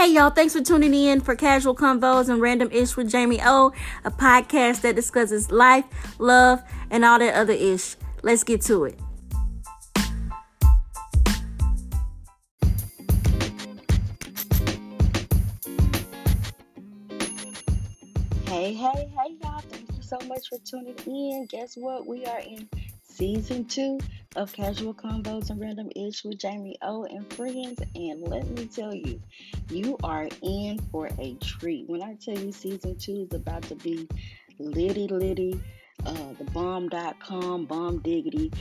Hey y'all, thanks for tuning in for Casual Convos and Random Ish with Jamie O, a podcast that discusses life, love, and all that other ish. Let's get to it. Hey, hey, hey y'all, thank you so much for tuning in. Guess what? We are in season two of Casual Convos and Random Ish with Jamie O and friends. And let me tell you, you are in for a treat. When I tell you season two is about to be litty litty, uh, the bomb.com, bomb diggity,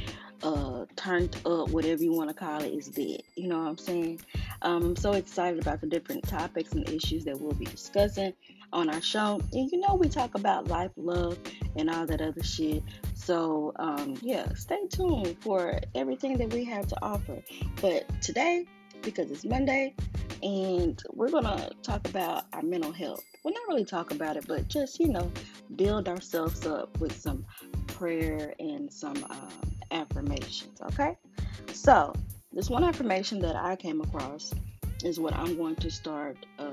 uh, turned up, whatever you want to call it, is dead. You know what I'm saying? Um, I'm so excited about the different topics and issues that we'll be discussing on our show. And you know, we talk about life, love, and all that other shit. So, um, yeah, stay tuned for everything that we have to offer. But today, because it's Monday, and we're gonna talk about our mental health. We're well, not really talk about it, but just you know, build ourselves up with some prayer and some um, affirmations. Okay, so this one affirmation that I came across is what I'm going to start. Uh,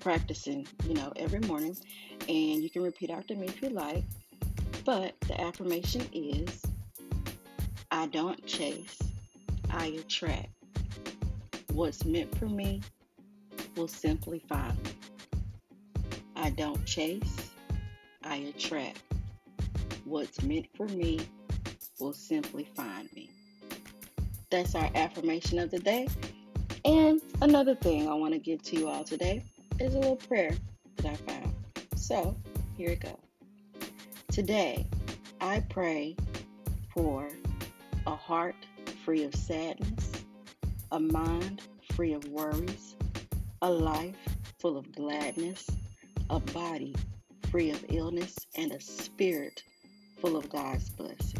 practicing, you know, every morning. And you can repeat after me if you like. But the affirmation is I don't chase, I attract. What's meant for me will simply find me. I don't chase, I attract. What's meant for me will simply find me. That's our affirmation of the day. And another thing I want to give to you all today is a little prayer that I found. So here it goes. Today, I pray for a heart free of sadness, a mind free of worries, a life full of gladness, a body free of illness, and a spirit full of God's blessings.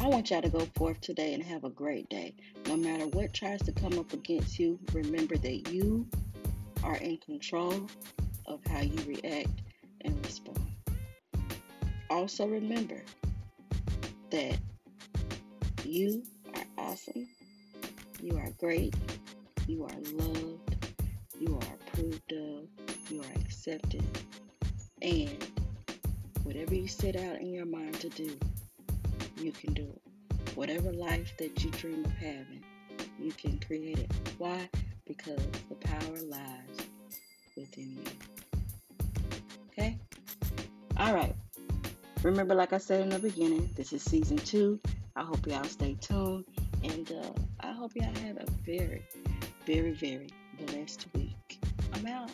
I want y'all to go forth today and have a great day. No matter what tries to come up against you, remember that you are in control of how you react and respond. Also, remember that you are awesome, you are great, you are loved, you are approved of, you are accepted, and whatever you set out in your mind to do, you can do it. Whatever life that you dream of having, you can create it. Why? because the power lies within you. Okay? All right. Remember, like I said in the beginning, this is season two. I hope y'all stay tuned. And uh, I hope y'all have a very, very, very blessed week. I'm out.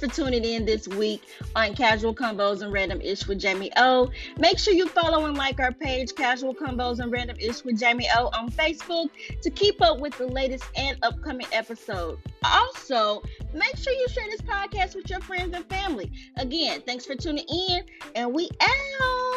For tuning in this week on Casual Convos and Random Ish with Jamie O. Make sure you follow and like our page, Casual Convos and Random Ish with Jamie O, on Facebook to keep up with the latest and upcoming episodes. Also, make sure you share this podcast with your friends and family. Again, thanks for tuning in, and we out.